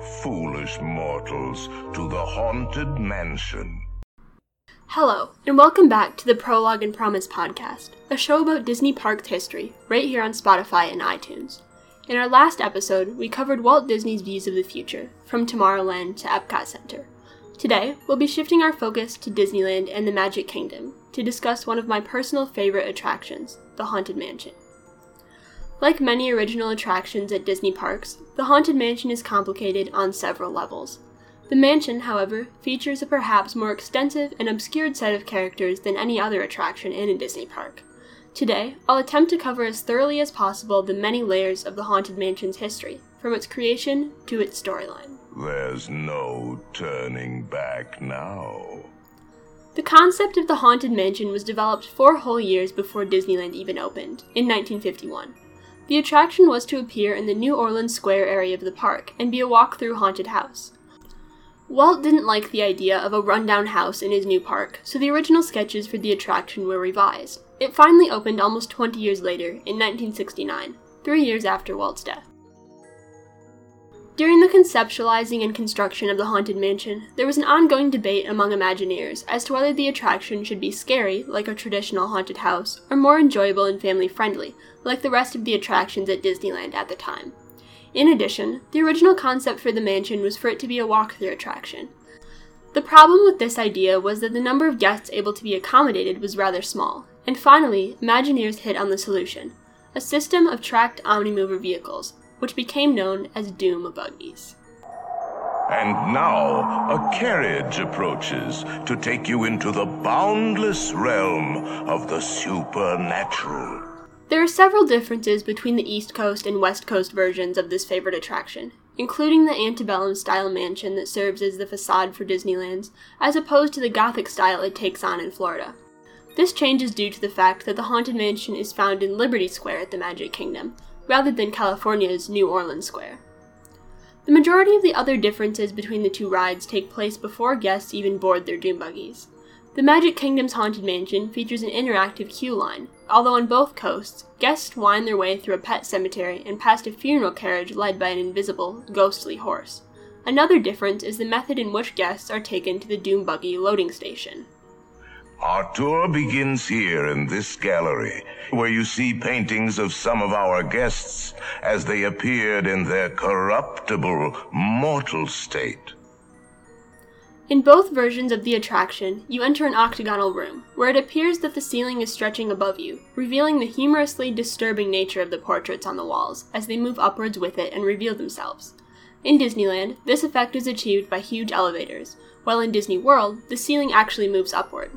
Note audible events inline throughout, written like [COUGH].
foolish mortals, to the Haunted Mansion. Hello, and welcome back to the Prologue and Promise podcast, a show about Disney Parks history, right here on Spotify and iTunes. In our last episode, we covered Walt Disney's views of the future, from Tomorrowland to Epcot Center. Today, we'll be shifting our focus to Disneyland and the Magic Kingdom to discuss one of my personal favorite attractions, the Haunted Mansion. Like many original attractions at Disney parks, the Haunted Mansion is complicated on several levels. The mansion, however, features a perhaps more extensive and obscured set of characters than any other attraction in a Disney park. Today, I'll attempt to cover as thoroughly as possible the many layers of the Haunted Mansion's history, from its creation to its storyline. There's no turning back now. The concept of the Haunted Mansion was developed four whole years before Disneyland even opened, in 1951. The attraction was to appear in the New Orleans Square area of the park and be a walk through haunted house. Walt didn't like the idea of a rundown house in his new park, so the original sketches for the attraction were revised. It finally opened almost 20 years later, in 1969, three years after Walt's death. During the conceptualizing and construction of the Haunted Mansion, there was an ongoing debate among Imagineers as to whether the attraction should be scary, like a traditional haunted house, or more enjoyable and family friendly, like the rest of the attractions at Disneyland at the time. In addition, the original concept for the mansion was for it to be a walk-through attraction. The problem with this idea was that the number of guests able to be accommodated was rather small, and finally, Imagineers hit on the solution a system of tracked omnimover vehicles, which became known as Doom buggies. And now a carriage approaches to take you into the boundless realm of the supernatural. There are several differences between the East Coast and West Coast versions of this favorite attraction, including the antebellum style mansion that serves as the facade for Disneyland's, as opposed to the Gothic style it takes on in Florida. This change is due to the fact that the Haunted Mansion is found in Liberty Square at the Magic Kingdom, rather than California's New Orleans Square. The majority of the other differences between the two rides take place before guests even board their doom buggies. The Magic Kingdom's Haunted Mansion features an interactive queue line, although on both coasts, guests wind their way through a pet cemetery and past a funeral carriage led by an invisible, ghostly horse. Another difference is the method in which guests are taken to the Doom Buggy loading station. Our tour begins here in this gallery, where you see paintings of some of our guests as they appeared in their corruptible, mortal state. In both versions of the attraction, you enter an octagonal room, where it appears that the ceiling is stretching above you, revealing the humorously disturbing nature of the portraits on the walls as they move upwards with it and reveal themselves. In Disneyland, this effect is achieved by huge elevators, while in Disney World, the ceiling actually moves upward.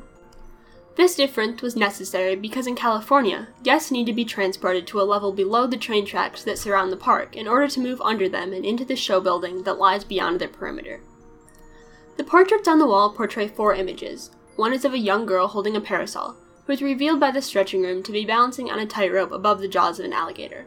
This difference was necessary because in California, guests need to be transported to a level below the train tracks that surround the park in order to move under them and into the show building that lies beyond their perimeter. The portraits on the wall portray four images. One is of a young girl holding a parasol, who is revealed by the stretching room to be balancing on a tightrope above the jaws of an alligator.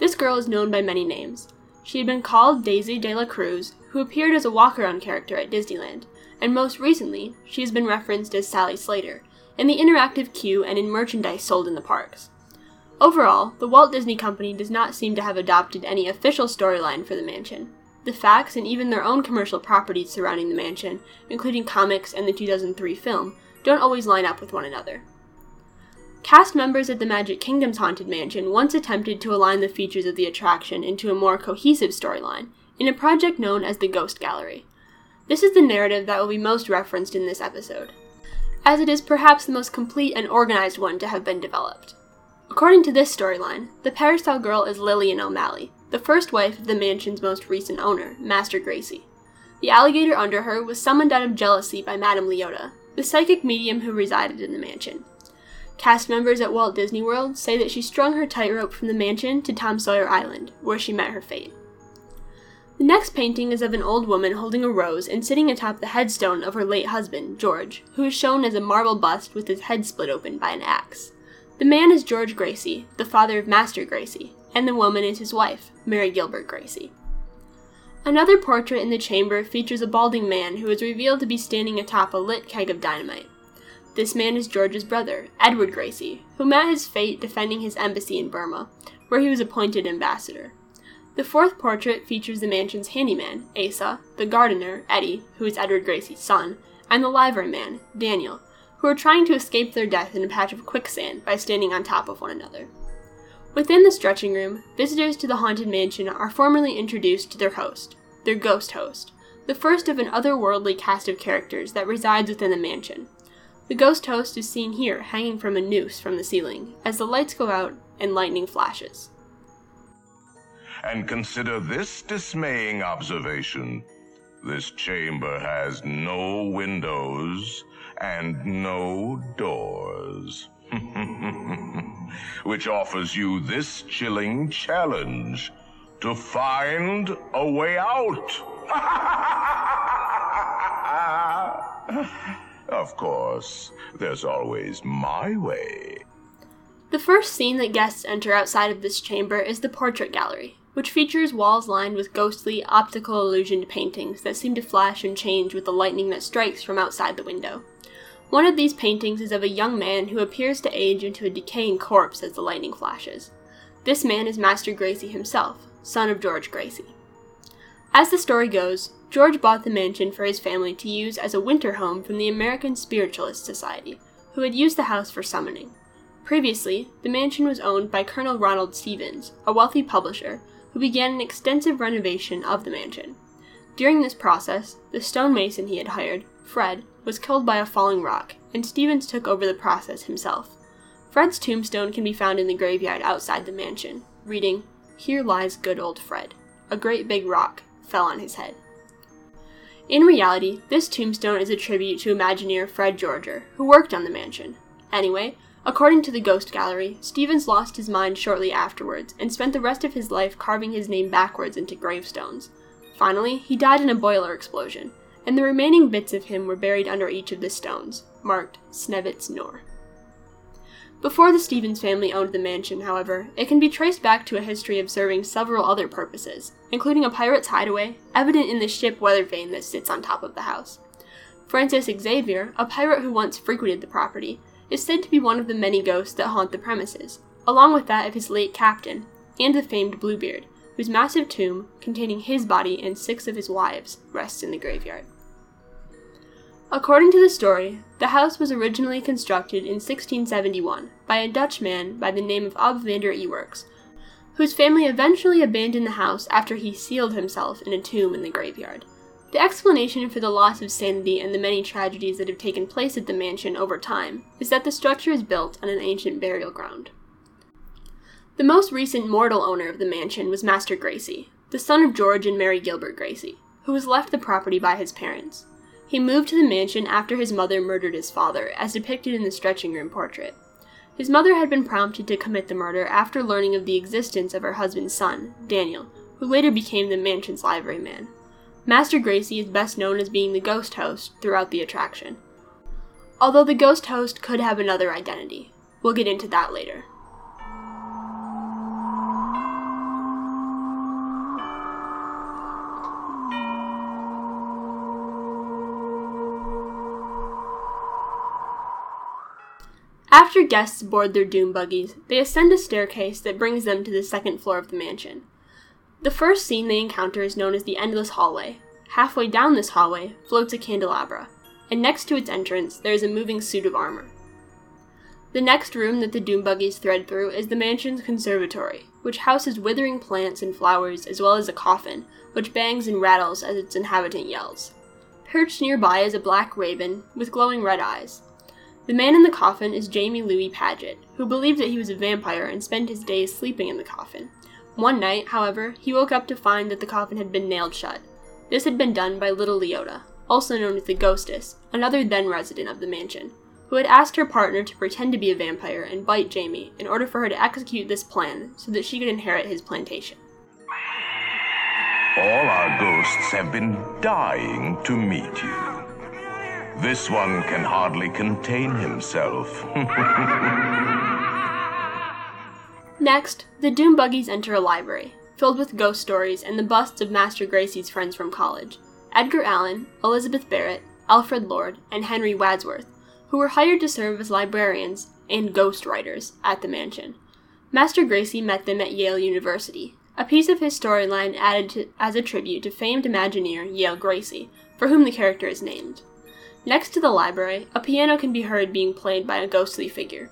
This girl is known by many names. She had been called Daisy de la Cruz, who appeared as a walk around character at Disneyland, and most recently, she has been referenced as Sally Slater, in the interactive queue and in merchandise sold in the parks. Overall, the Walt Disney Company does not seem to have adopted any official storyline for the mansion. The facts and even their own commercial properties surrounding the mansion, including comics and the 2003 film, don't always line up with one another. Cast members at the Magic Kingdom's Haunted Mansion once attempted to align the features of the attraction into a more cohesive storyline in a project known as the Ghost Gallery. This is the narrative that will be most referenced in this episode as it is perhaps the most complete and organized one to have been developed. According to this storyline, the Parasol Girl is Lillian O'Malley, the first wife of the mansion's most recent owner, Master Gracey. The alligator under her was summoned out of jealousy by Madame Leota, the psychic medium who resided in the mansion. Cast members at Walt Disney World say that she strung her tightrope from the mansion to Tom Sawyer Island, where she met her fate. The next painting is of an old woman holding a rose and sitting atop the headstone of her late husband, George, who is shown as a marble bust with his head split open by an axe. The man is George Gracey, the father of Master Gracey, and the woman is his wife, Mary Gilbert Gracey. Another portrait in the chamber features a balding man who is revealed to be standing atop a lit keg of dynamite. This man is George's brother, Edward Gracey, who met his fate defending his embassy in Burma, where he was appointed ambassador. The fourth portrait features the mansion's handyman, Asa, the gardener, Eddie, who is Edward Gracey's son, and the livery man, Daniel, who are trying to escape their death in a patch of quicksand by standing on top of one another. Within the stretching room, visitors to the haunted mansion are formally introduced to their host, their ghost host, the first of an otherworldly cast of characters that resides within the mansion. The ghost host is seen here hanging from a noose from the ceiling as the lights go out and lightning flashes. And consider this dismaying observation. This chamber has no windows and no doors. [LAUGHS] which offers you this chilling challenge to find a way out. [LAUGHS] of course, there's always my way. The first scene that guests enter outside of this chamber is the portrait gallery, which features walls lined with ghostly, optical illusioned paintings that seem to flash and change with the lightning that strikes from outside the window. One of these paintings is of a young man who appears to age into a decaying corpse as the lightning flashes. This man is Master Gracey himself, son of George Gracey. As the story goes, George bought the mansion for his family to use as a winter home from the American Spiritualist Society, who had used the house for summoning. Previously, the mansion was owned by Colonel Ronald Stevens, a wealthy publisher, who began an extensive renovation of the mansion. During this process, the stonemason he had hired, Fred, was killed by a falling rock, and Stevens took over the process himself. Fred's tombstone can be found in the graveyard outside the mansion, reading, Here lies good old Fred. A great big rock fell on his head. In reality, this tombstone is a tribute to Imagineer Fred Joerger, who worked on the mansion. Anyway, according to the Ghost Gallery, Stevens lost his mind shortly afterwards and spent the rest of his life carving his name backwards into gravestones. Finally, he died in a boiler explosion, and the remaining bits of him were buried under each of the stones, marked Snevitz Nor. Before the Stevens family owned the mansion, however, it can be traced back to a history of serving several other purposes, including a pirate's hideaway, evident in the ship weather vane that sits on top of the house. Francis Xavier, a pirate who once frequented the property, is said to be one of the many ghosts that haunt the premises, along with that of his late captain, and the famed Bluebeard, whose massive tomb, containing his body and six of his wives, rests in the graveyard. According to the story, the house was originally constructed in 1671 by a Dutchman by the name of Ab van der Ewerks, whose family eventually abandoned the house after he sealed himself in a tomb in the graveyard. The explanation for the loss of sanity and the many tragedies that have taken place at the mansion over time is that the structure is built on an ancient burial ground. The most recent mortal owner of the mansion was Master Gracey, the son of George and Mary Gilbert Gracey, who was left the property by his parents. He moved to the mansion after his mother murdered his father, as depicted in the stretching room portrait. His mother had been prompted to commit the murder after learning of the existence of her husband's son, Daniel, who later became the mansion's liveryman. Master Gracey is best known as being the ghost host throughout the attraction. Although the ghost host could have another identity. We'll get into that later. After guests board their doom buggies, they ascend a staircase that brings them to the second floor of the mansion. The first scene they encounter is known as the Endless Hallway. Halfway down this hallway floats a candelabra, and next to its entrance there is a moving suit of armor. The next room that the doom buggies thread through is the mansion's conservatory, which houses withering plants and flowers as well as a coffin, which bangs and rattles as its inhabitant yells. Perched nearby is a black raven with glowing red eyes. The man in the coffin is Jamie Louis Paget, who believed that he was a vampire and spent his days sleeping in the coffin. One night, however, he woke up to find that the coffin had been nailed shut. This had been done by little Leota, also known as the Ghostess, another then resident of the mansion, who had asked her partner to pretend to be a vampire and bite Jamie in order for her to execute this plan so that she could inherit his plantation. All our ghosts have been dying to meet you. This one can hardly contain himself. [LAUGHS] Next, the Doom Buggies enter a library, filled with ghost stories and the busts of Master Gracey's friends from college Edgar Allan, Elizabeth Barrett, Alfred Lord, and Henry Wadsworth, who were hired to serve as librarians and ghost writers at the mansion. Master Gracey met them at Yale University, a piece of his storyline added to, as a tribute to famed Imagineer Yale Gracey, for whom the character is named. Next to the library, a piano can be heard being played by a ghostly figure.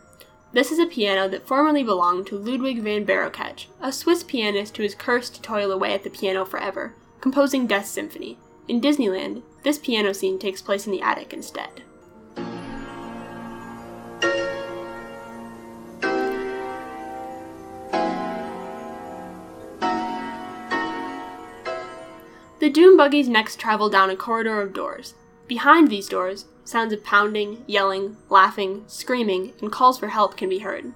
This is a piano that formerly belonged to Ludwig van Berokkatch, a Swiss pianist who is cursed to toil away at the piano forever, composing Death Symphony. In Disneyland, this piano scene takes place in the attic instead. The Doom Buggies next travel down a corridor of doors. Behind these doors, sounds of pounding, yelling, laughing, screaming, and calls for help can be heard.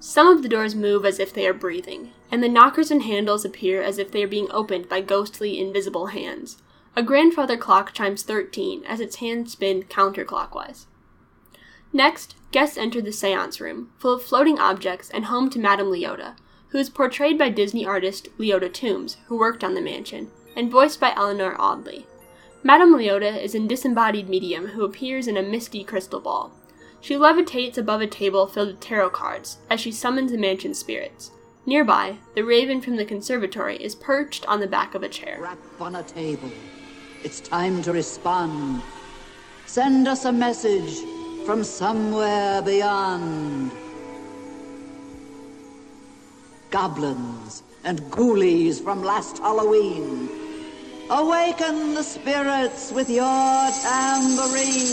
Some of the doors move as if they are breathing, and the knockers and handles appear as if they are being opened by ghostly, invisible hands. A grandfather clock chimes 13 as its hands spin counterclockwise. Next, guests enter the seance room, full of floating objects and home to Madame Leota, who is portrayed by Disney artist Leota Toombs, who worked on the mansion, and voiced by Eleanor Audley. Madame Leota is a disembodied medium who appears in a misty crystal ball. She levitates above a table filled with tarot cards as she summons the mansion's spirits. Nearby, the raven from the conservatory is perched on the back of a chair. Rap on a table. It's time to respond. Send us a message from somewhere beyond. Goblins and ghoulies from last Halloween Awaken the spirits with your tambourine.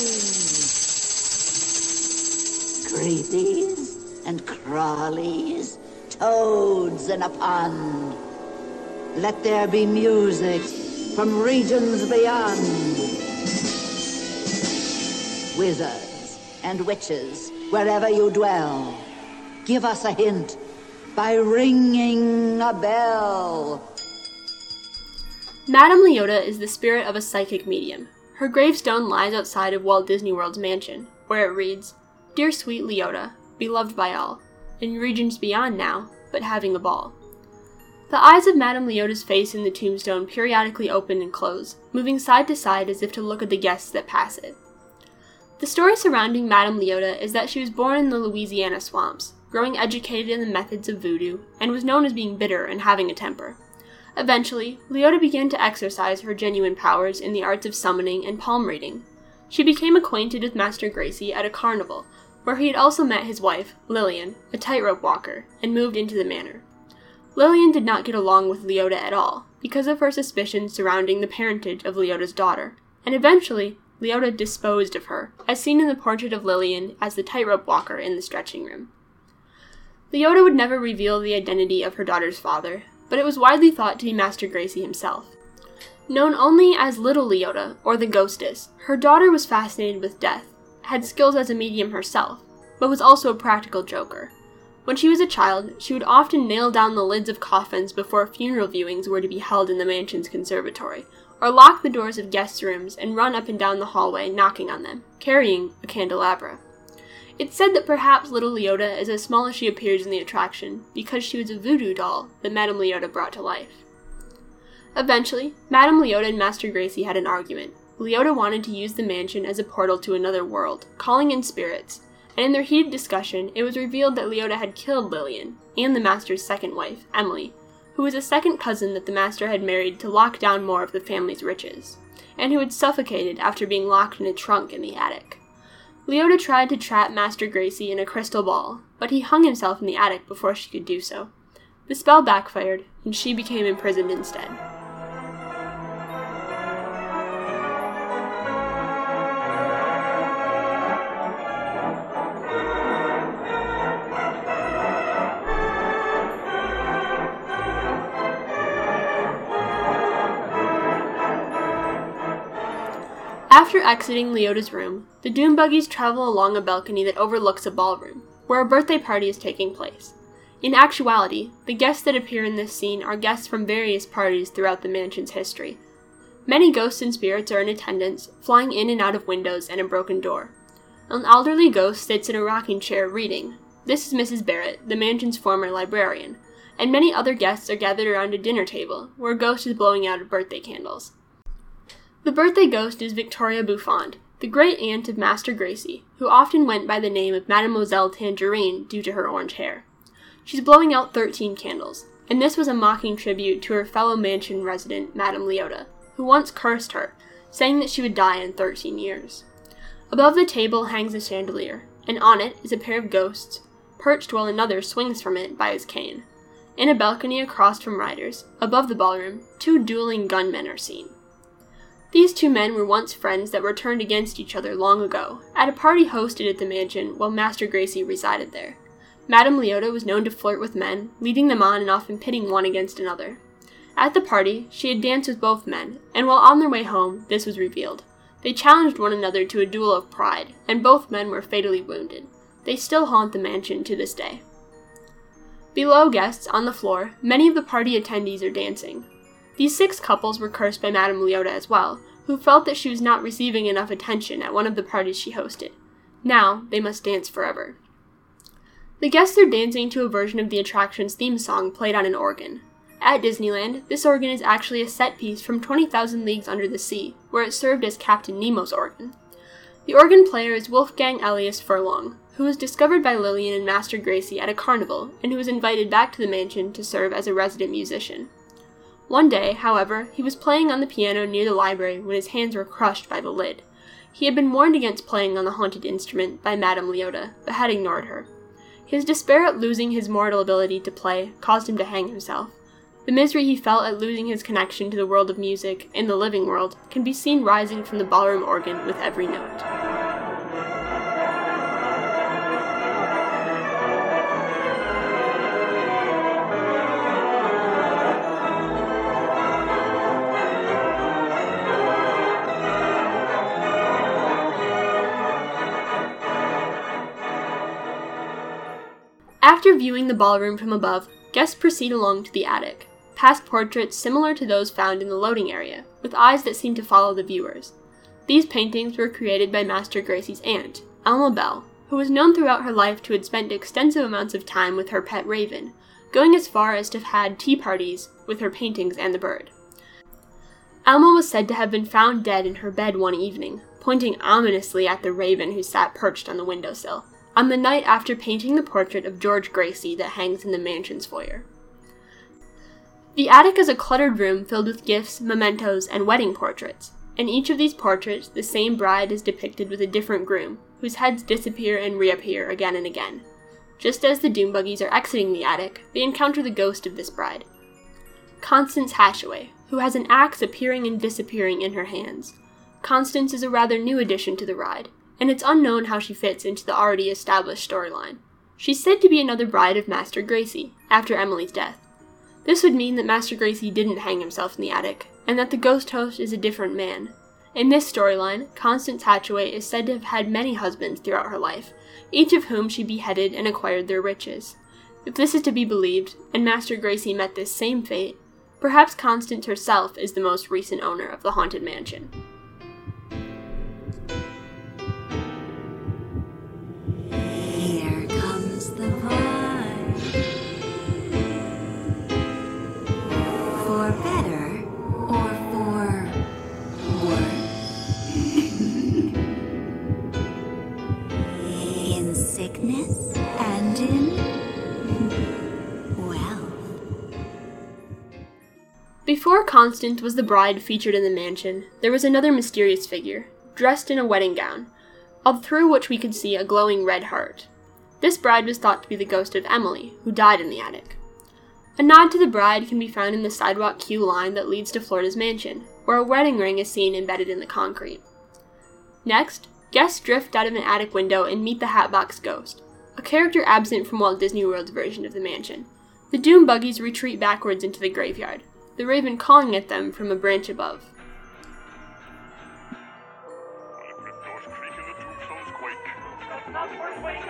Creepies and crawlies, toads in a pond. Let there be music from regions beyond. Wizards and witches, wherever you dwell, give us a hint by ringing a bell. Madame Leota is the spirit of a psychic medium. Her gravestone lies outside of Walt Disney World's mansion, where it reads, Dear sweet Leota, beloved by all, in regions beyond now, but having a ball. The eyes of Madame Leota's face in the tombstone periodically open and close, moving side to side as if to look at the guests that pass it. The story surrounding Madame Leota is that she was born in the Louisiana swamps, growing educated in the methods of voodoo, and was known as being bitter and having a temper. Eventually, Leota began to exercise her genuine powers in the arts of summoning and palm reading. She became acquainted with Master Gracey at a carnival, where he had also met his wife, Lillian, a tightrope walker, and moved into the manor. Lillian did not get along with Leota at all, because of her suspicions surrounding the parentage of Leota's daughter, and eventually, Leota disposed of her, as seen in the portrait of Lillian as the tightrope walker in the stretching room. Leota would never reveal the identity of her daughter's father, but it was widely thought to be Master Gracey himself. Known only as Little Leota, or the Ghostess, her daughter was fascinated with death, had skills as a medium herself, but was also a practical joker. When she was a child, she would often nail down the lids of coffins before funeral viewings were to be held in the mansion's conservatory, or lock the doors of guest rooms and run up and down the hallway knocking on them, carrying a candelabra. It's said that perhaps little Leota is as small as she appears in the attraction because she was a voodoo doll that Madame Leota brought to life. Eventually, Madame Leota and Master Gracey had an argument. Leota wanted to use the mansion as a portal to another world, calling in spirits, and in their heated discussion, it was revealed that Leota had killed Lillian and the Master's second wife, Emily, who was a second cousin that the Master had married to lock down more of the family's riches, and who had suffocated after being locked in a trunk in the attic. Leota tried to trap Master Gracey in a crystal ball, but he hung himself in the attic before she could do so. The spell backfired, and she became imprisoned instead. After exiting Leota's room, the Doom Buggies travel along a balcony that overlooks a ballroom, where a birthday party is taking place. In actuality, the guests that appear in this scene are guests from various parties throughout the mansion's history. Many ghosts and spirits are in attendance, flying in and out of windows and a broken door. An elderly ghost sits in a rocking chair reading. This is Mrs. Barrett, the mansion's former librarian, and many other guests are gathered around a dinner table, where a ghost is blowing out birthday candles. The birthday ghost is Victoria Buffond, the great aunt of Master Gracey, who often went by the name of Mademoiselle Tangerine due to her orange hair. She's blowing out 13 candles, and this was a mocking tribute to her fellow mansion resident, Madame Leota, who once cursed her, saying that she would die in 13 years. Above the table hangs a chandelier, and on it is a pair of ghosts, perched while another swings from it by his cane. In a balcony across from Ryder's, above the ballroom, two dueling gunmen are seen. These two men were once friends that were turned against each other long ago, at a party hosted at the mansion while Master Gracey resided there. Madame Leota was known to flirt with men, leading them on and often pitting one against another. At the party, she had danced with both men, and while on their way home, this was revealed. They challenged one another to a duel of pride, and both men were fatally wounded. They still haunt the mansion to this day. Below guests, on the floor, many of the party attendees are dancing. These six couples were cursed by Madame Leota as well, who felt that she was not receiving enough attention at one of the parties she hosted. Now, they must dance forever. The guests are dancing to a version of the attraction's theme song played on an organ. At Disneyland, this organ is actually a set piece from 20,000 Leagues Under the Sea, where it served as Captain Nemo's organ. The organ player is Wolfgang Elias Furlong, who was discovered by Lillian and Master Gracey at a carnival and who was invited back to the mansion to serve as a resident musician. One day, however, he was playing on the piano near the library when his hands were crushed by the lid. He had been warned against playing on the haunted instrument by Madame Leota, but had ignored her. His despair at losing his mortal ability to play caused him to hang himself. The misery he felt at losing his connection to the world of music in the living world can be seen rising from the ballroom organ with every note. After viewing the ballroom from above, guests proceed along to the attic, past portraits similar to those found in the loading area, with eyes that seem to follow the viewers. These paintings were created by Master Gracey's aunt, Alma Bell, who was known throughout her life to have spent extensive amounts of time with her pet raven, going as far as to have had tea parties with her paintings and the bird. Alma was said to have been found dead in her bed one evening, pointing ominously at the raven who sat perched on the windowsill on the night after painting the portrait of George Gracey that hangs in the mansion's foyer. The attic is a cluttered room filled with gifts, mementos, and wedding portraits. In each of these portraits, the same bride is depicted with a different groom, whose heads disappear and reappear again and again. Just as the doom buggies are exiting the attic, they encounter the ghost of this bride. Constance Hatchaway, who has an axe appearing and disappearing in her hands. Constance is a rather new addition to the ride, and it's unknown how she fits into the already established storyline. She's said to be another bride of Master Gracey, after Emily's death. This would mean that Master Gracey didn't hang himself in the attic, and that the ghost host is a different man. In this storyline, Constance Hatchaway is said to have had many husbands throughout her life, each of whom she beheaded and acquired their riches. If this is to be believed, and Master Gracey met this same fate, perhaps Constance herself is the most recent owner of the Haunted Mansion. Before Constance was the bride featured in the mansion, there was another mysterious figure, dressed in a wedding gown, through which we could see a glowing red heart. This bride was thought to be the ghost of Emily, who died in the attic. A nod to the bride can be found in the sidewalk queue line that leads to Florida's mansion, where a wedding ring is seen embedded in the concrete. Next, guests drift out of an attic window and meet the Hatbox Ghost, a character absent from Walt Disney World's version of the mansion. The Doom buggies retreat backwards into the graveyard, the raven calling at them from a branch above. Not worth waiting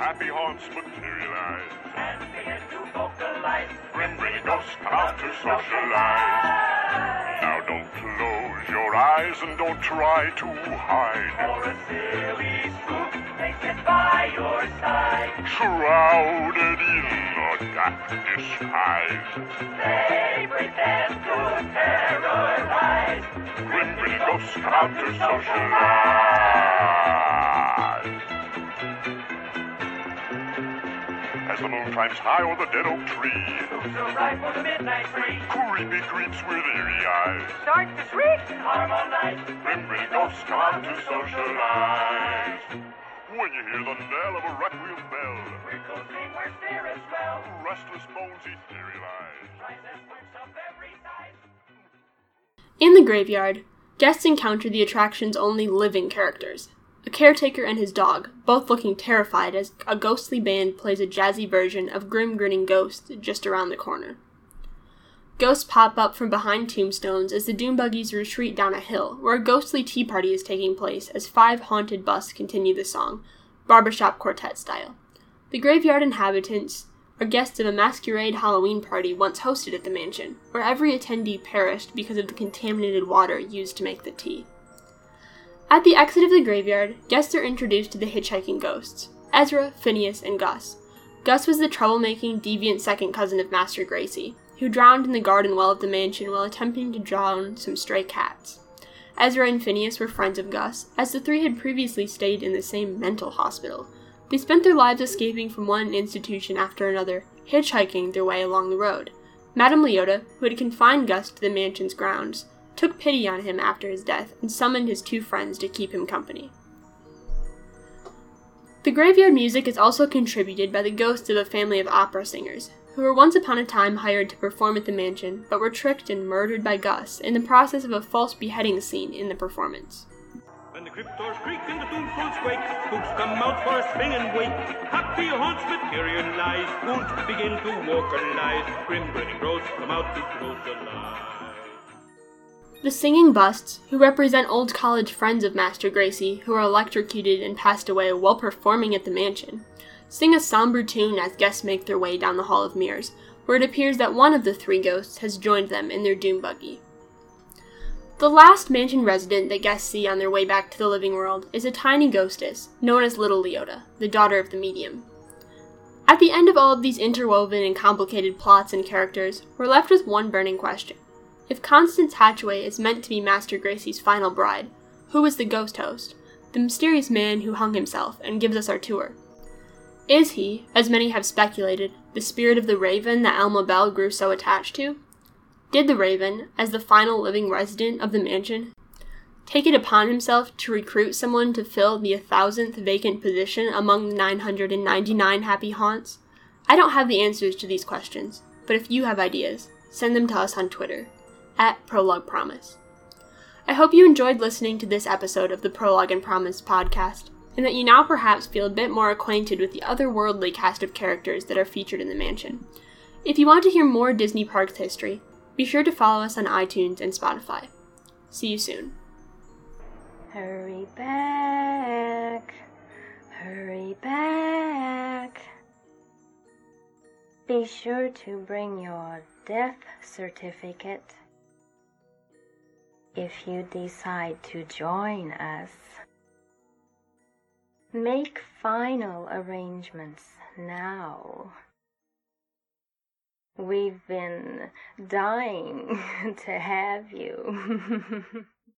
happy haunts materialize. And begin to vocalize. Grim grinning ghosts come out to socialize. Now don't close your eyes and don't try to hide. For a silly spook, they sit by your side. Shrouded in a dark disguise. They pretend to terrorize. Grim ghosts come out to socialize. As the moon climbs high o'er the dead oak tree, Spooks arrive for the midnight free. creepy creeps with eerie eyes. Start to shriek, harmonize. Grim grinning ghosts come out to socialize. When you hear the knell of a requiem bell, Rickles sing where spirits dwell. restless bones etherealize. Rise as of every size. In the graveyard, guests encounter the attraction's only living characters a caretaker and his dog, both looking terrified as a ghostly band plays a jazzy version of Grim Grinning Ghost just around the corner. Ghosts pop up from behind tombstones as the doom buggies retreat down a hill, where a ghostly tea party is taking place as five haunted busts continue the song, barbershop quartet style. The graveyard inhabitants are guests of a masquerade Halloween party once hosted at the mansion, where every attendee perished because of the contaminated water used to make the tea. At the exit of the graveyard, guests are introduced to the hitchhiking ghosts Ezra, Phineas, and Gus. Gus was the troublemaking, deviant second cousin of Master Gracey, who drowned in the garden well of the mansion while attempting to drown some stray cats. Ezra and Phineas were friends of Gus, as the three had previously stayed in the same mental hospital. They spent their lives escaping from one institution after another, hitchhiking their way along the road. Madame Leota, who had confined Gus to the mansion's grounds, took pity on him after his death and summoned his two friends to keep him company. The graveyard music is also contributed by the ghosts of a family of opera singers, who were once upon a time hired to perform at the mansion, but were tricked and murdered by Gus in the process of a false beheading scene in the performance. When the crypt doors creak and the tombstones quake, spooks come out for a spring and wake. Happy haunts materialize, won't begin to vocalize. Grim grinning ghosts come out to socialize. The singing busts, who represent old college friends of Master Gracey who were electrocuted and passed away while performing at the mansion, sing a somber tune as guests make their way down the Hall of Mirrors, where it appears that one of the three ghosts has joined them in their doom buggy. The last mansion resident that guests see on their way back to the living world is a tiny ghostess, known as Little Leota, the daughter of the medium. At the end of all of these interwoven and complicated plots and characters, we're left with one burning question. If Constance Hatchaway is meant to be Master Gracey's final bride, who is the ghost host, the mysterious man who hung himself and gives us our tour? Is he, as many have speculated, the spirit of the raven that Elma Bell grew so attached to? Did the raven, as the final living resident of the mansion, take it upon himself to recruit someone to fill the thousandth vacant position among the 999 happy haunts? I don't have the answers to these questions, but if you have ideas, send them to us on Twitter at Prologue Promise. I hope you enjoyed listening to this episode of the Prologue and Promise podcast, and that you now perhaps feel a bit more acquainted with the otherworldly cast of characters that are featured in the mansion. If you want to hear more Disney Parks history, be sure to follow us on iTunes and Spotify. See you soon. Hurry back, hurry back. Be sure to bring your death certificate if you decide to join us. Make final arrangements now. We've been dying [LAUGHS] to have you. [LAUGHS]